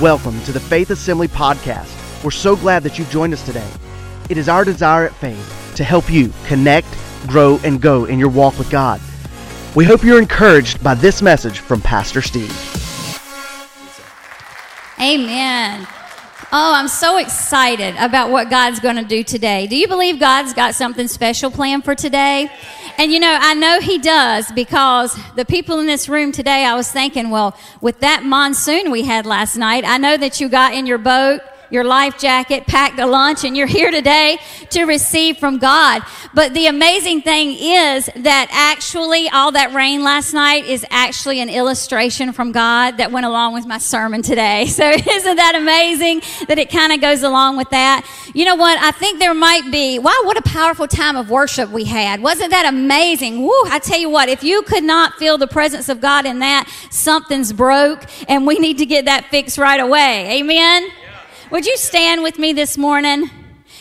Welcome to the Faith Assembly Podcast. We're so glad that you've joined us today. It is our desire at Faith to help you connect, grow, and go in your walk with God. We hope you're encouraged by this message from Pastor Steve. Amen. Oh, I'm so excited about what God's going to do today. Do you believe God's got something special planned for today? And you know, I know He does because the people in this room today, I was thinking, well, with that monsoon we had last night, I know that you got in your boat your life jacket, packed a lunch, and you're here today to receive from God. But the amazing thing is that actually all that rain last night is actually an illustration from God that went along with my sermon today. So isn't that amazing that it kind of goes along with that? You know what? I think there might be, wow, what a powerful time of worship we had. Wasn't that amazing? Woo, I tell you what, if you could not feel the presence of God in that, something's broke and we need to get that fixed right away. Amen? Would you stand with me this morning?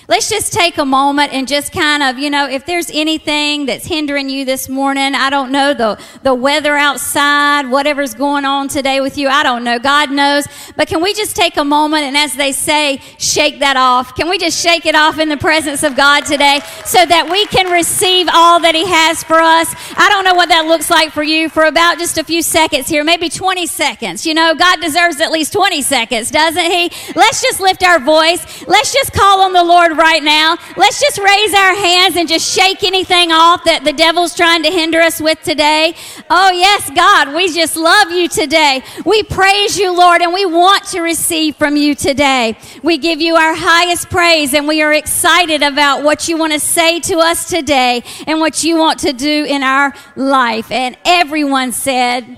Let's just take a moment and just kind of, you know, if there's anything that's hindering you this morning, I don't know, the, the weather outside, whatever's going on today with you, I don't know. God knows. But can we just take a moment and as they say, shake that off? Can we just shake it off in the presence of God today so that we can receive all that He has for us? I don't know what that looks like for you for about just a few seconds here, maybe 20 seconds. You know, God deserves at least 20 seconds, doesn't He? Let's just lift our voice. Let's just call on the Lord right now. Let's just raise our hands and just shake anything off that the devil's trying to hinder us with today. Oh, yes, God, we just love you today. We praise you, Lord, and we want to receive from you today. We give you our highest praise and we are excited about what you want to say to us today and what you want to do in our life. And everyone said,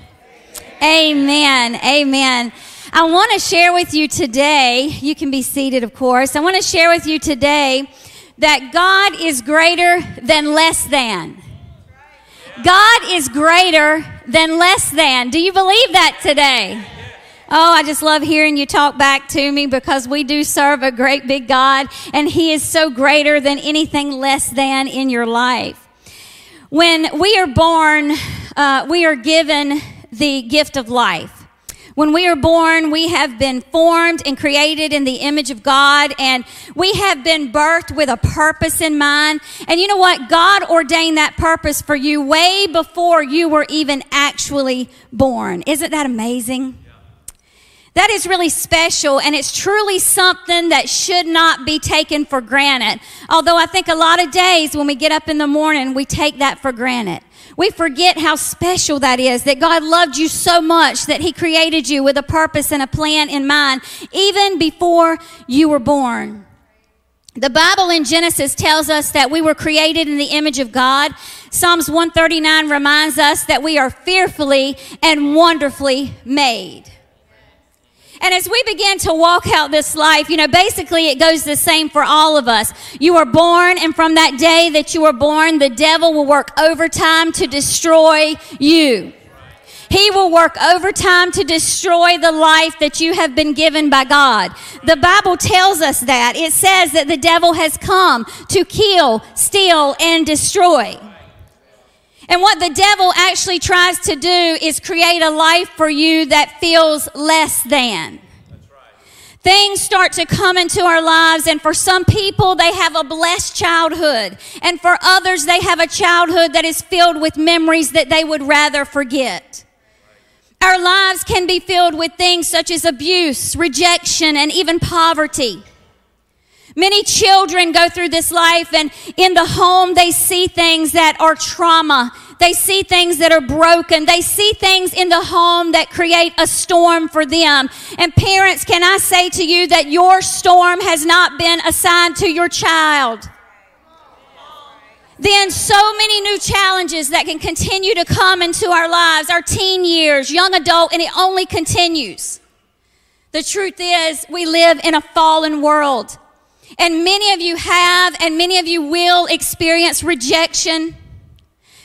Amen. Amen. I want to share with you today, you can be seated, of course. I want to share with you today that God is greater than less than. God is greater than less than. Do you believe that today? Oh, I just love hearing you talk back to me because we do serve a great big God and He is so greater than anything less than in your life. When we are born, uh, we are given the gift of life. When we are born, we have been formed and created in the image of God, and we have been birthed with a purpose in mind. And you know what? God ordained that purpose for you way before you were even actually born. Isn't that amazing? That is really special, and it's truly something that should not be taken for granted. Although I think a lot of days when we get up in the morning, we take that for granted. We forget how special that is, that God loved you so much that He created you with a purpose and a plan in mind, even before you were born. The Bible in Genesis tells us that we were created in the image of God. Psalms 139 reminds us that we are fearfully and wonderfully made. And as we begin to walk out this life, you know, basically it goes the same for all of us. You are born, and from that day that you were born, the devil will work overtime to destroy you. He will work overtime to destroy the life that you have been given by God. The Bible tells us that. It says that the devil has come to kill, steal, and destroy. And what the devil actually tries to do is create a life for you that feels less than. Things start to come into our lives, and for some people, they have a blessed childhood. And for others, they have a childhood that is filled with memories that they would rather forget. Our lives can be filled with things such as abuse, rejection, and even poverty. Many children go through this life and in the home they see things that are trauma. They see things that are broken. They see things in the home that create a storm for them. And parents, can I say to you that your storm has not been assigned to your child? Then so many new challenges that can continue to come into our lives, our teen years, young adult, and it only continues. The truth is, we live in a fallen world. And many of you have, and many of you will experience rejection,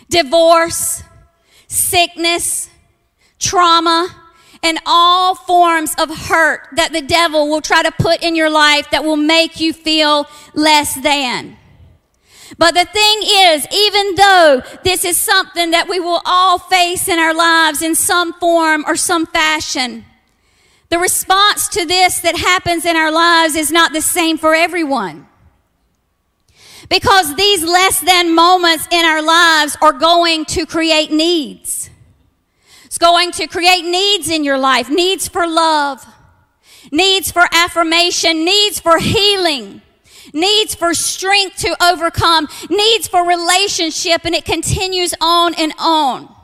divorce, sickness, trauma, and all forms of hurt that the devil will try to put in your life that will make you feel less than. But the thing is, even though this is something that we will all face in our lives in some form or some fashion, The response to this that happens in our lives is not the same for everyone. Because these less than moments in our lives are going to create needs. It's going to create needs in your life needs for love, needs for affirmation, needs for healing, needs for strength to overcome, needs for relationship, and it continues on and on.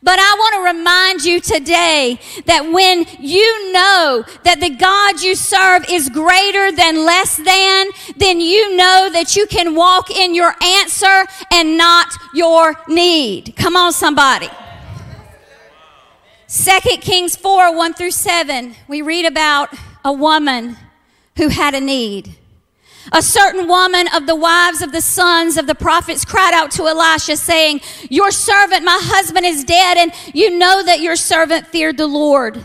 But I want to remind you today that when you know that the God you serve is greater than less than, then you know that you can walk in your answer and not your need. Come on, somebody. 2 Kings 4 1 through 7, we read about a woman who had a need. A certain woman of the wives of the sons of the prophets cried out to Elisha, saying, Your servant, my husband, is dead, and you know that your servant feared the Lord.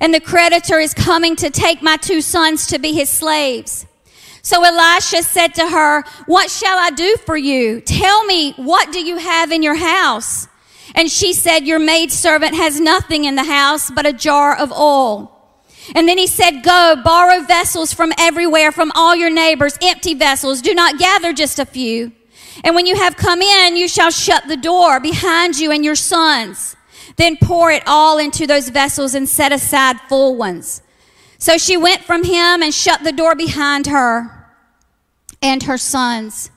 And the creditor is coming to take my two sons to be his slaves. So Elisha said to her, What shall I do for you? Tell me, what do you have in your house? And she said, Your maidservant has nothing in the house but a jar of oil. And then he said, Go, borrow vessels from everywhere, from all your neighbors, empty vessels. Do not gather just a few. And when you have come in, you shall shut the door behind you and your sons. Then pour it all into those vessels and set aside full ones. So she went from him and shut the door behind her and her sons,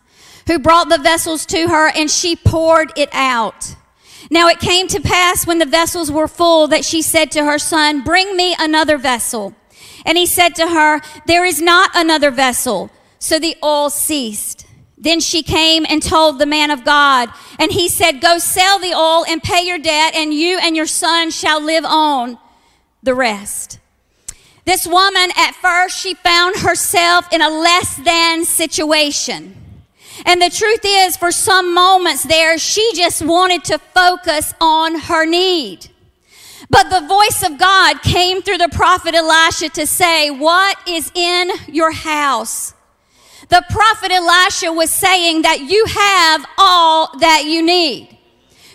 who brought the vessels to her, and she poured it out. Now it came to pass when the vessels were full that she said to her son, Bring me another vessel. And he said to her, There is not another vessel. So the oil ceased. Then she came and told the man of God, and he said, Go sell the oil and pay your debt, and you and your son shall live on the rest. This woman, at first, she found herself in a less than situation. And the truth is, for some moments there, she just wanted to focus on her need. But the voice of God came through the prophet Elisha to say, What is in your house? The prophet Elisha was saying that you have all that you need.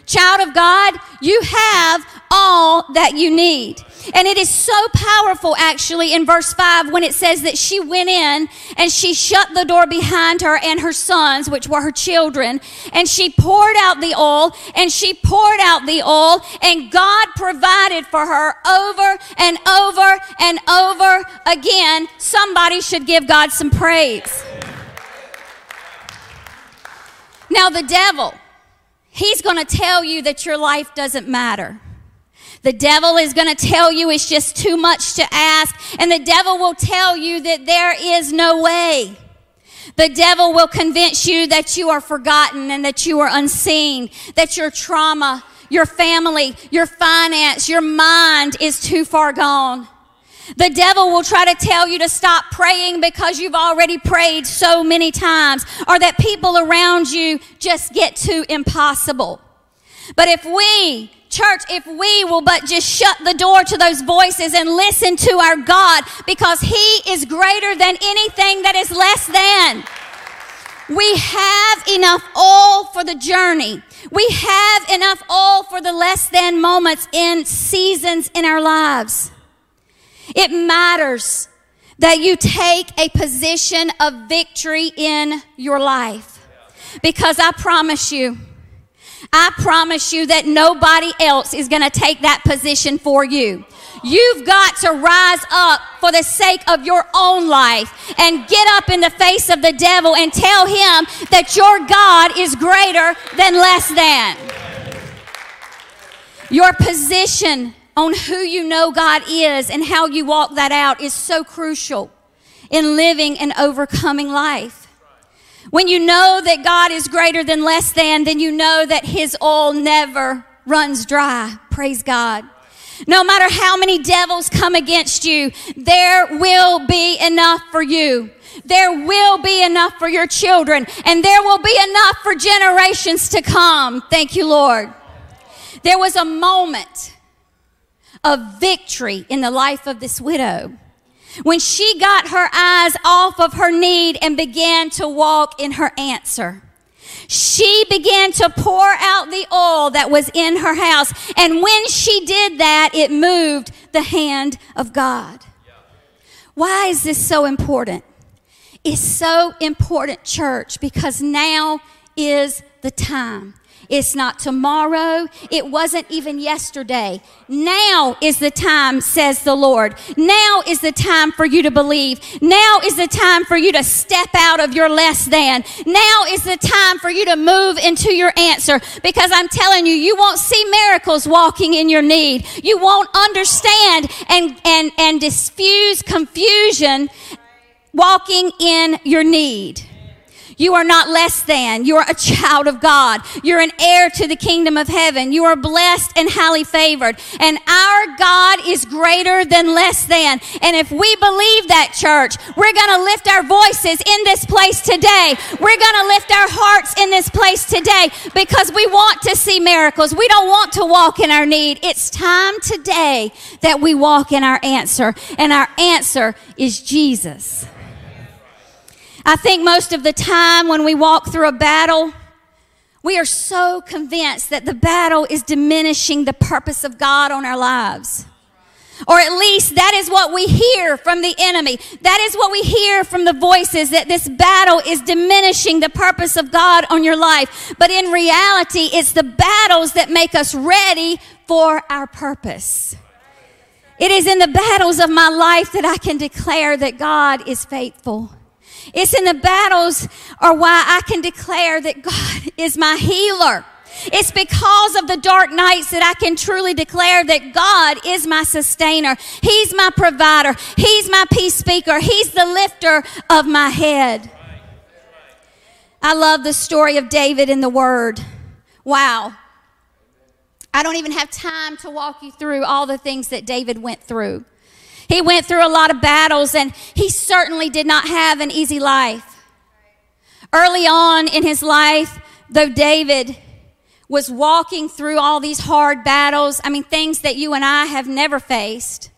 Child of God, you have all that you need. And it is so powerful, actually, in verse 5 when it says that she went in and she shut the door behind her and her sons, which were her children, and she poured out the oil and she poured out the oil, and God provided for her over and over and over again. Somebody should give God some praise. Now, the devil, he's going to tell you that your life doesn't matter. The devil is going to tell you it's just too much to ask, and the devil will tell you that there is no way. The devil will convince you that you are forgotten and that you are unseen, that your trauma, your family, your finance, your mind is too far gone. The devil will try to tell you to stop praying because you've already prayed so many times, or that people around you just get too impossible. But if we Church, if we will but just shut the door to those voices and listen to our God because He is greater than anything that is less than. We have enough oil for the journey. We have enough oil for the less than moments in seasons in our lives. It matters that you take a position of victory in your life. Because I promise you, I promise you that nobody else is going to take that position for you. You've got to rise up for the sake of your own life and get up in the face of the devil and tell him that your God is greater than less than. Your position on who you know God is and how you walk that out is so crucial in living an overcoming life. When you know that God is greater than less than, then you know that His oil never runs dry. Praise God. No matter how many devils come against you, there will be enough for you. There will be enough for your children, and there will be enough for generations to come. Thank you, Lord. There was a moment of victory in the life of this widow when she got her eyes off of her need and began to walk in her answer. She began to pour out the oil that was in her house. And when she did that, it moved the hand of God. Why is this so important? It's so important, church, because now is the time. It's not tomorrow. It wasn't even yesterday. Now is the time, says the Lord. Now is the time for you to believe. Now is the time for you to step out of your less than. Now is the time for you to move into your answer because I'm telling you, you won't see miracles walking in your need. You won't understand and, and, and diffuse confusion walking in your need. You are not less than. You are a child of God. You're an heir to the kingdom of heaven. You are blessed and highly favored. And our God is greater than less than. And if we believe that, church, we're going to lift our voices in this place today. We're going to lift our hearts in this place today because we want to see miracles. We don't want to walk in our need. It's time today that we walk in our answer. And our answer is Jesus. I think most of the time when we walk through a battle, we are so convinced that the battle is diminishing the purpose of God on our lives. Or at least that is what we hear from the enemy. That is what we hear from the voices that this battle is diminishing the purpose of God on your life. But in reality, it's the battles that make us ready for our purpose. It is in the battles of my life that I can declare that God is faithful. It's in the battles or why I can declare that God is my healer. It's because of the dark nights that I can truly declare that God is my sustainer. He's my provider. He's my peace speaker. He's the lifter of my head. I love the story of David in the Word. Wow. I don't even have time to walk you through all the things that David went through. He went through a lot of battles and he certainly did not have an easy life. Early on in his life, though David was walking through all these hard battles, I mean, things that you and I have never faced,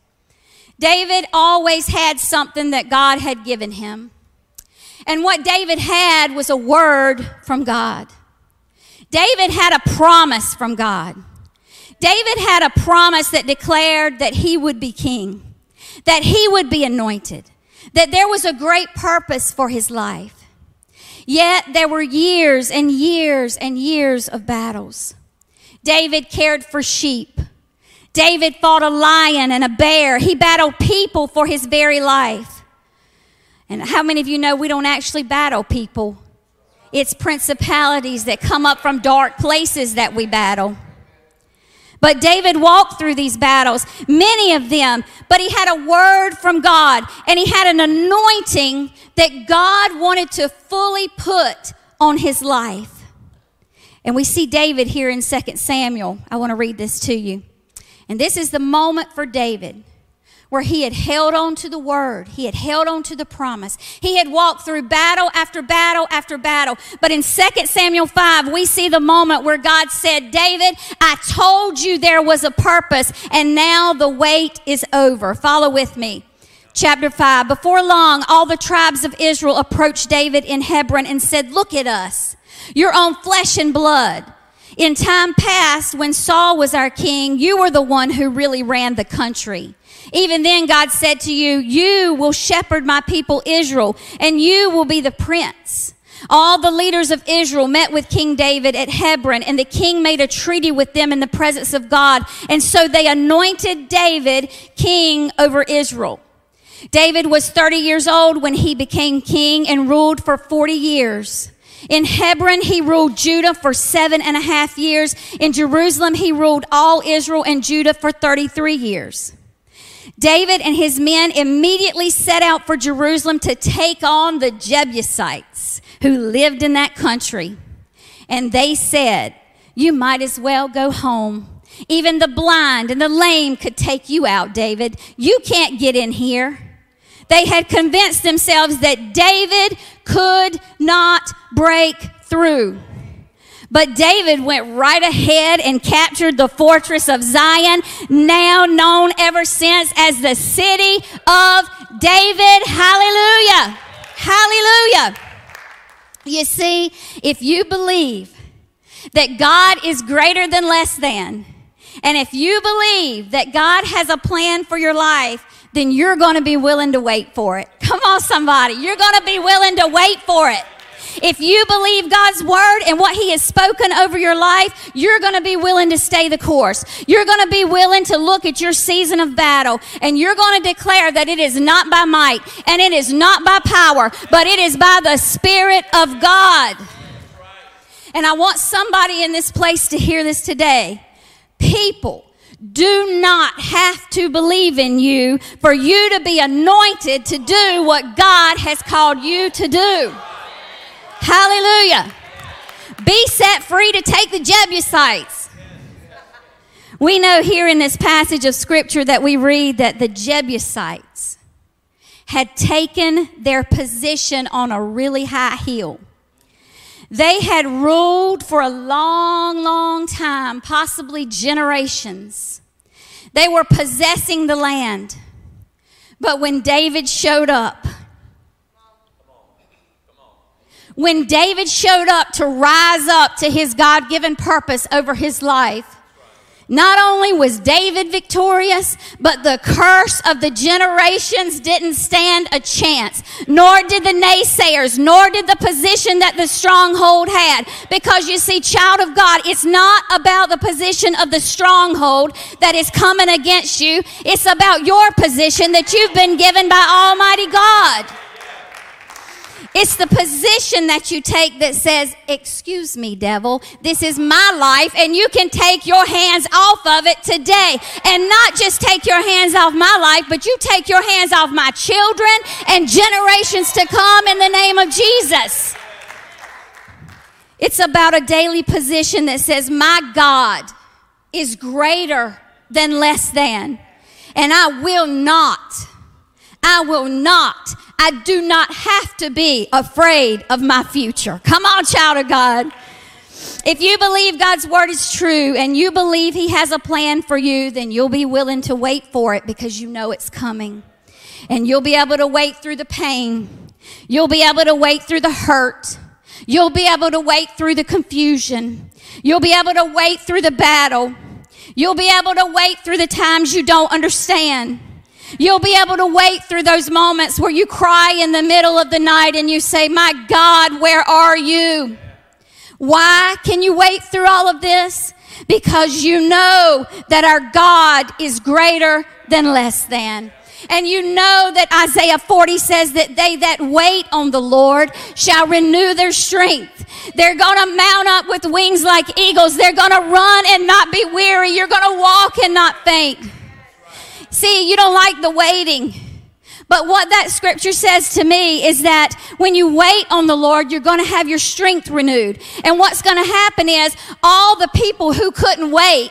David always had something that God had given him. And what David had was a word from God. David had a promise from God. David had a promise that declared that he would be king that he would be anointed, that there was a great purpose for his life. Yet there were years and years and years of battles. David cared for sheep. David fought a lion and a bear. He battled people for his very life. And how many of you know we don't actually battle people? It's principalities that come up from dark places that we battle. But David walked through these battles, many of them, but he had a word from God and he had an anointing that God wanted to fully put on his life. And we see David here in 2 Samuel. I want to read this to you. And this is the moment for David where he had held on to the word, he had held on to the promise. He had walked through battle after battle after battle. But in 2 Samuel 5, we see the moment where God said, David, I told you there was a purpose, and now the wait is over. Follow with me. Chapter 5. Before long, all the tribes of Israel approached David in Hebron and said, Look at us, your own flesh and blood. In time past, when Saul was our king, you were the one who really ran the country. Even then, God said to you, You will shepherd my people Israel, and you will be the prince. All the leaders of Israel met with King David at Hebron, and the king made a treaty with them in the presence of God. And so they anointed David king over Israel. David was 30 years old when he became king and ruled for 40 years. In Hebron, he ruled Judah for seven and a half years. In Jerusalem, he ruled all Israel and Judah for 33 years. David and his men immediately set out for Jerusalem to take on the Jebusites who lived in that country. And they said, You might as well go home. Even the blind and the lame could take you out, David. You can't get in here. They had convinced themselves that David could not break through. But David went right ahead and captured the fortress of Zion, now known ever since as the city of David. Hallelujah! Hallelujah! You see, if you believe that God is greater than less than, and if you believe that God has a plan for your life, then you're going to be willing to wait for it. Come on, somebody. You're going to be willing to wait for it. If you believe God's word and what He has spoken over your life, you're going to be willing to stay the course. You're going to be willing to look at your season of battle and you're going to declare that it is not by might and it is not by power, but it is by the Spirit of God. And I want somebody in this place to hear this today. People do not have to believe in you for you to be anointed to do what God has called you to do. Hallelujah. Be set free to take the Jebusites. We know here in this passage of scripture that we read that the Jebusites had taken their position on a really high hill. They had ruled for a long, long time, possibly generations. They were possessing the land. But when David showed up, when David showed up to rise up to his God given purpose over his life, not only was David victorious, but the curse of the generations didn't stand a chance, nor did the naysayers, nor did the position that the stronghold had. Because you see, child of God, it's not about the position of the stronghold that is coming against you, it's about your position that you've been given by Almighty God. It's the position that you take that says, Excuse me, devil, this is my life, and you can take your hands off of it today. And not just take your hands off my life, but you take your hands off my children and generations to come in the name of Jesus. It's about a daily position that says, My God is greater than less than. And I will not, I will not I do not have to be afraid of my future. Come on, child of God. If you believe God's word is true and you believe He has a plan for you, then you'll be willing to wait for it because you know it's coming. And you'll be able to wait through the pain. You'll be able to wait through the hurt. You'll be able to wait through the confusion. You'll be able to wait through the battle. You'll be able to wait through the times you don't understand. You'll be able to wait through those moments where you cry in the middle of the night and you say, My God, where are you? Why can you wait through all of this? Because you know that our God is greater than less than. And you know that Isaiah 40 says that they that wait on the Lord shall renew their strength. They're going to mount up with wings like eagles. They're going to run and not be weary. You're going to walk and not faint. See, you don't like the waiting. But what that scripture says to me is that when you wait on the Lord, you're going to have your strength renewed. And what's going to happen is all the people who couldn't wait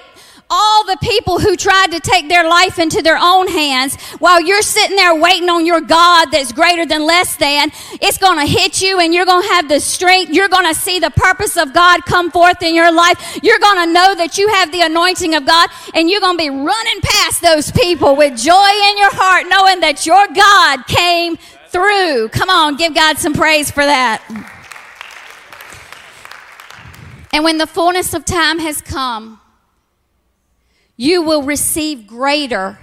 all the people who tried to take their life into their own hands while you're sitting there waiting on your God that's greater than less than, it's going to hit you and you're going to have the strength. You're going to see the purpose of God come forth in your life. You're going to know that you have the anointing of God and you're going to be running past those people with joy in your heart, knowing that your God came through. Come on, give God some praise for that. And when the fullness of time has come, you will receive greater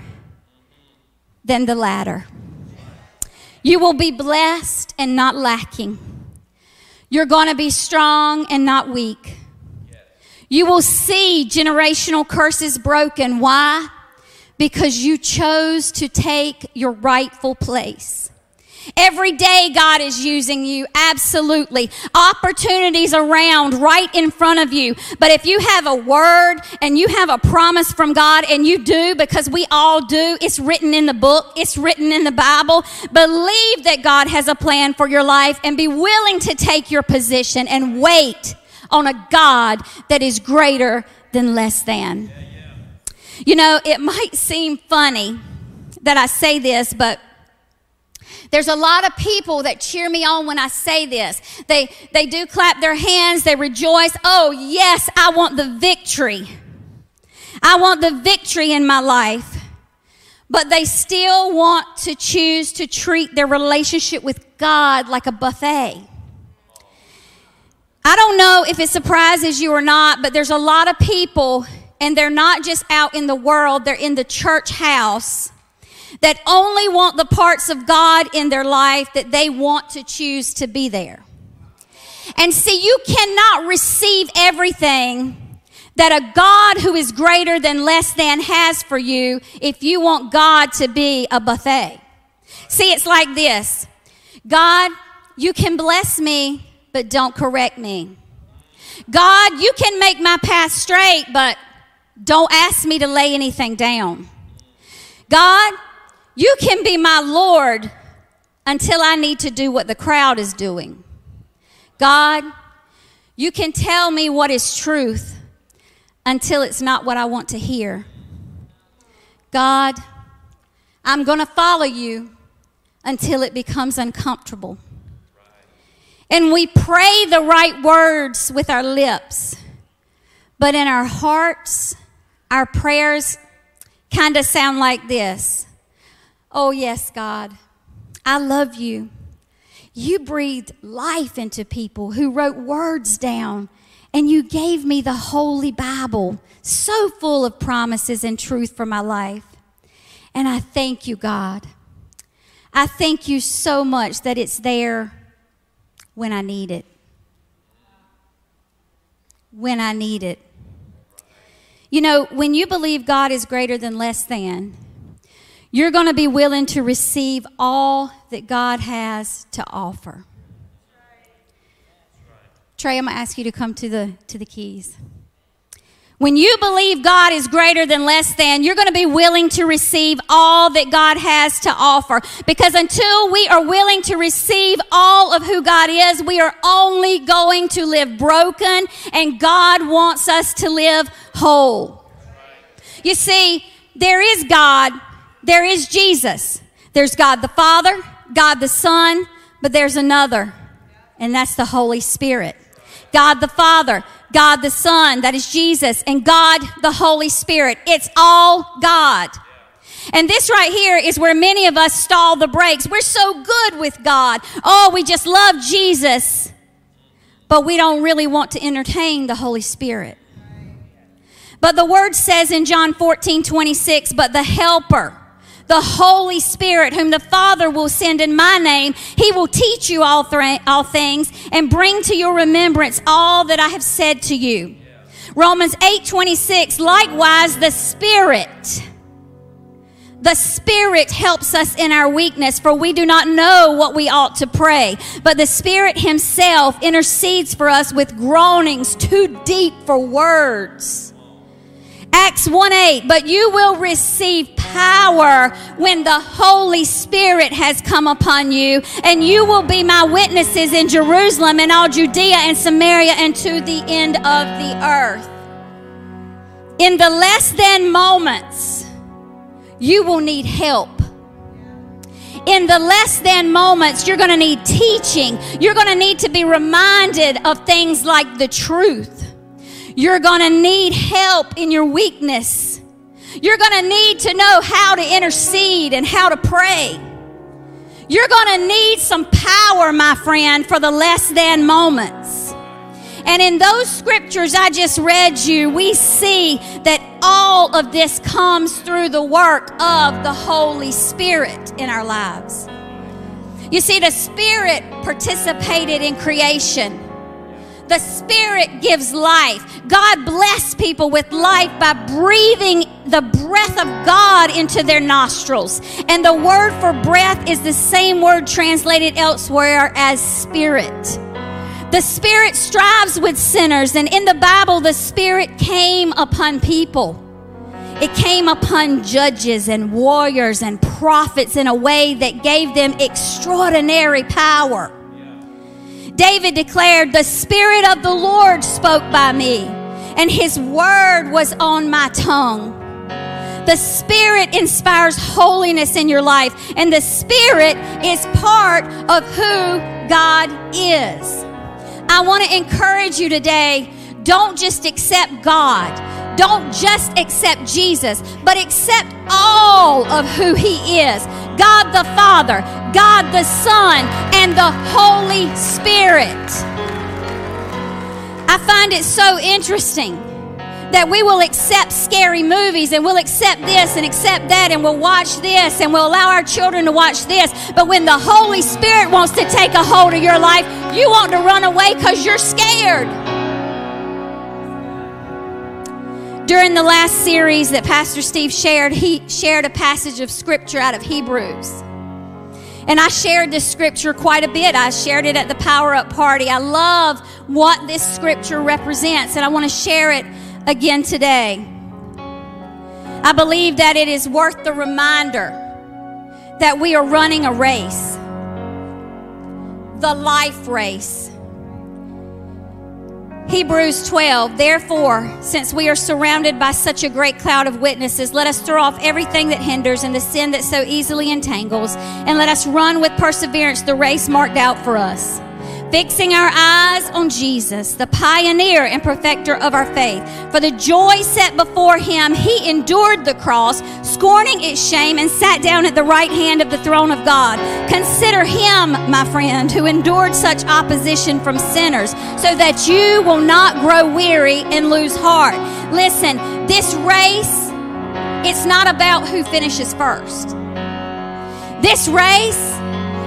than the latter. You will be blessed and not lacking. You're going to be strong and not weak. You will see generational curses broken. Why? Because you chose to take your rightful place. Every day, God is using you. Absolutely. Opportunities around right in front of you. But if you have a word and you have a promise from God, and you do, because we all do, it's written in the book, it's written in the Bible. Believe that God has a plan for your life and be willing to take your position and wait on a God that is greater than less than. You know, it might seem funny that I say this, but there's a lot of people that cheer me on when I say this. They, they do clap their hands, they rejoice. Oh, yes, I want the victory. I want the victory in my life. But they still want to choose to treat their relationship with God like a buffet. I don't know if it surprises you or not, but there's a lot of people, and they're not just out in the world, they're in the church house that only want the parts of God in their life that they want to choose to be there. And see, you cannot receive everything that a God who is greater than less than has for you if you want God to be a buffet. See, it's like this God, you can bless me but don't correct me. God, you can make my path straight, but don't ask me to lay anything down. God, you can be my Lord until I need to do what the crowd is doing. God, you can tell me what is truth until it's not what I want to hear. God, I'm going to follow you until it becomes uncomfortable and we pray the right words with our lips, but in our hearts, our prayers kind of sound like this Oh, yes, God, I love you. You breathed life into people who wrote words down, and you gave me the Holy Bible, so full of promises and truth for my life. And I thank you, God. I thank you so much that it's there when I need it. When I need it. You know, when you believe God is greater than less than, you're going to be willing to receive all that God has to offer. Trey, I'm going to ask you to come to the, to the keys. When you believe God is greater than less than, you're going to be willing to receive all that God has to offer. Because until we are willing to receive all of who God is, we are only going to live broken, and God wants us to live whole. You see, there is God, there is Jesus. There's God the Father, God the Son, but there's another, and that's the Holy Spirit. God the Father, God the Son, that is Jesus, and God the Holy Spirit. It's all God. And this right here is where many of us stall the brakes. We're so good with God. Oh, we just love Jesus, but we don't really want to entertain the Holy Spirit. But the word says in John 14, 26, but the helper, the Holy Spirit, whom the Father will send in my name. He will teach you all, all things and bring to your remembrance all that I have said to you. Romans 8 26, likewise, the Spirit. The Spirit helps us in our weakness, for we do not know what we ought to pray. But the Spirit Himself intercedes for us with groanings too deep for words. Acts 1 8, but you will receive power when the Holy Spirit has come upon you, and you will be my witnesses in Jerusalem and all Judea and Samaria and to the end of the earth. In the less than moments, you will need help. In the less than moments, you're going to need teaching. You're going to need to be reminded of things like the truth. You're going to need help in your weakness. You're going to need to know how to intercede and how to pray. You're going to need some power, my friend, for the less than moments. And in those scriptures I just read you, we see that all of this comes through the work of the Holy Spirit in our lives. You see, the Spirit participated in creation. The Spirit gives life. God bless people with life by breathing the breath of God into their nostrils. And the word for breath is the same word translated elsewhere as spirit. The Spirit strives with sinners, and in the Bible, the Spirit came upon people. It came upon judges and warriors and prophets in a way that gave them extraordinary power. David declared, The Spirit of the Lord spoke by me, and His word was on my tongue. The Spirit inspires holiness in your life, and the Spirit is part of who God is. I want to encourage you today don't just accept God, don't just accept Jesus, but accept all of who He is God the Father, God the Son, and the Holy Spirit. I find it so interesting that we will accept scary movies and we'll accept this and accept that and we'll watch this and we'll allow our children to watch this. But when the Holy Spirit wants to take a hold of your life, you want to run away because you're scared. During the last series that Pastor Steve shared, he shared a passage of scripture out of Hebrews. And I shared this scripture quite a bit. I shared it at the Power Up Party. I love what this scripture represents, and I want to share it again today. I believe that it is worth the reminder that we are running a race, the life race. Hebrews 12, therefore, since we are surrounded by such a great cloud of witnesses, let us throw off everything that hinders and the sin that so easily entangles, and let us run with perseverance the race marked out for us fixing our eyes on Jesus, the pioneer and perfecter of our faith. For the joy set before him, he endured the cross, scorning its shame, and sat down at the right hand of the throne of God. Consider him, my friend, who endured such opposition from sinners, so that you will not grow weary and lose heart. Listen, this race, it's not about who finishes first. This race,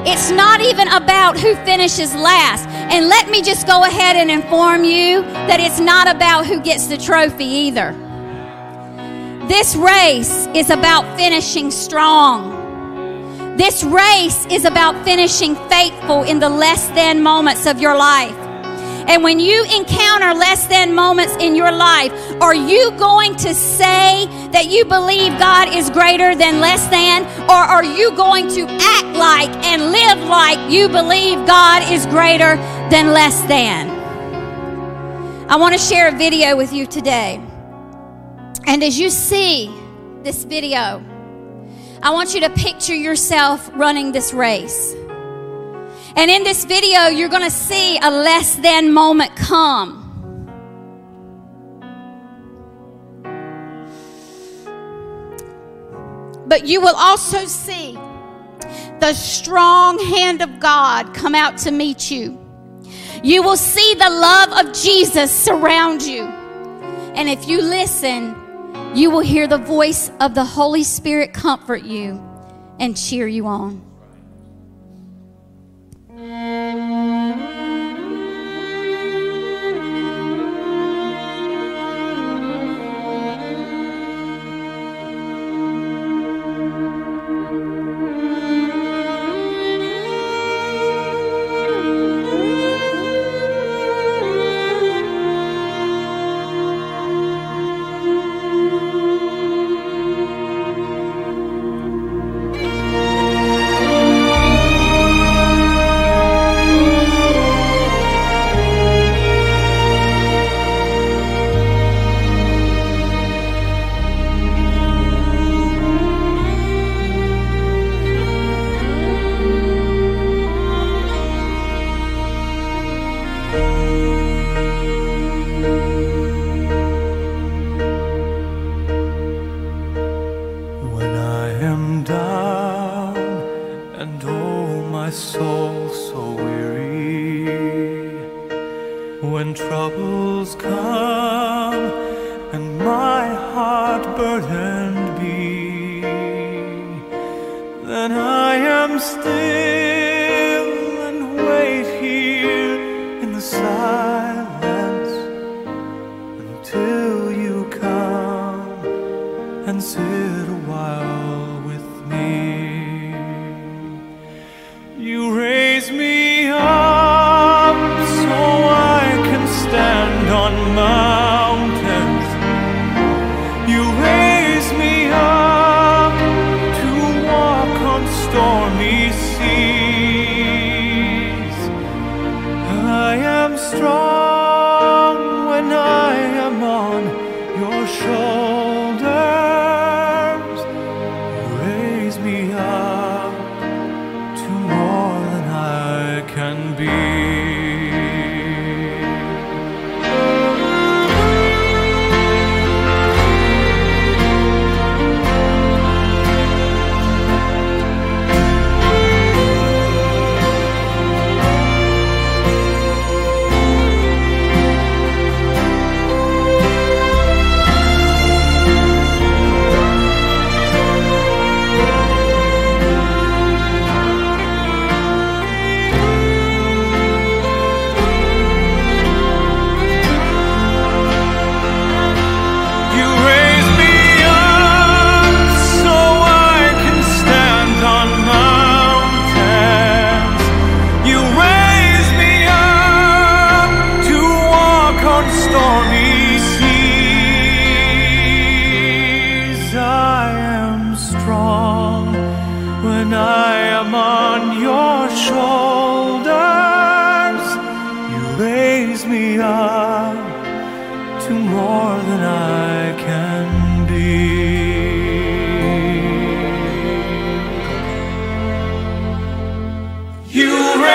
it's not even about who finishes last. And let me just go ahead and inform you that it's not about who gets the trophy either. This race is about finishing strong. This race is about finishing faithful in the less than moments of your life. And when you encounter less than moments in your life, are you going to say that you believe God is greater than less than? Or are you going to act like and live like you believe God is greater than less than? I want to share a video with you today. And as you see this video, I want you to picture yourself running this race. And in this video, you're going to see a less than moment come. But you will also see the strong hand of God come out to meet you. You will see the love of Jesus surround you. And if you listen, you will hear the voice of the Holy Spirit comfort you and cheer you on. When world You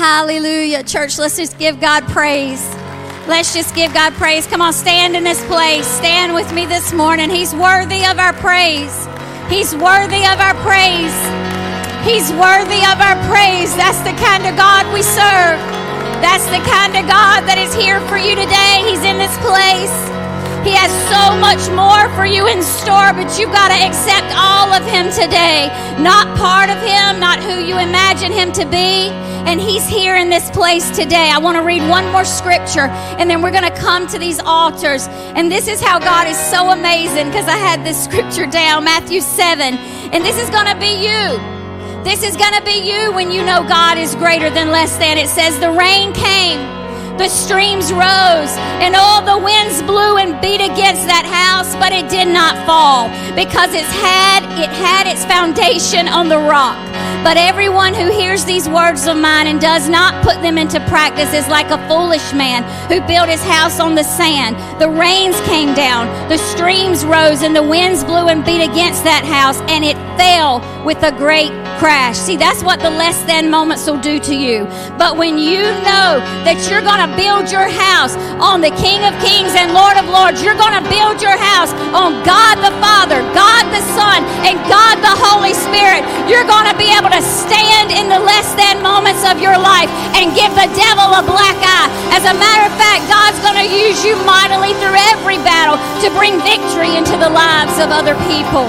Hallelujah. Church, let's just give God praise. Let's just give God praise. Come on, stand in this place. Stand with me this morning. He's worthy of our praise. He's worthy of our praise. He's worthy of our praise. That's the kind of God we serve. That's the kind of God that is here for you today. He's in this place. He has so much more for you in store, but you've got to accept all of Him today. Not part of Him, not who you imagine Him to be. And He's here in this place today. I want to read one more scripture, and then we're going to come to these altars. And this is how God is so amazing because I had this scripture down, Matthew 7. And this is going to be you. This is going to be you when you know God is greater than less than. It says, The rain came, the streams rose, and all the winds blew and beat against that house, but it did not fall because it's had, it had its foundation on the rock. But everyone who hears these words of mine and does not put them into practice is like a foolish man who built his house on the sand. The rains came down, the streams rose, and the winds blew and beat against that house, and it fell with a great crash. See, that's what the less than moments will do to you. But when you know that you're going to build your house on the King of Kings and Lord of Lords, you're going to build your house on God the Father, God the Son, and God the Holy Spirit, you're going to be able to stand in the less than moments of your life and give the devil a black eye. As a matter of fact, God's going to use you mightily through every battle to bring victory into the lives of other people.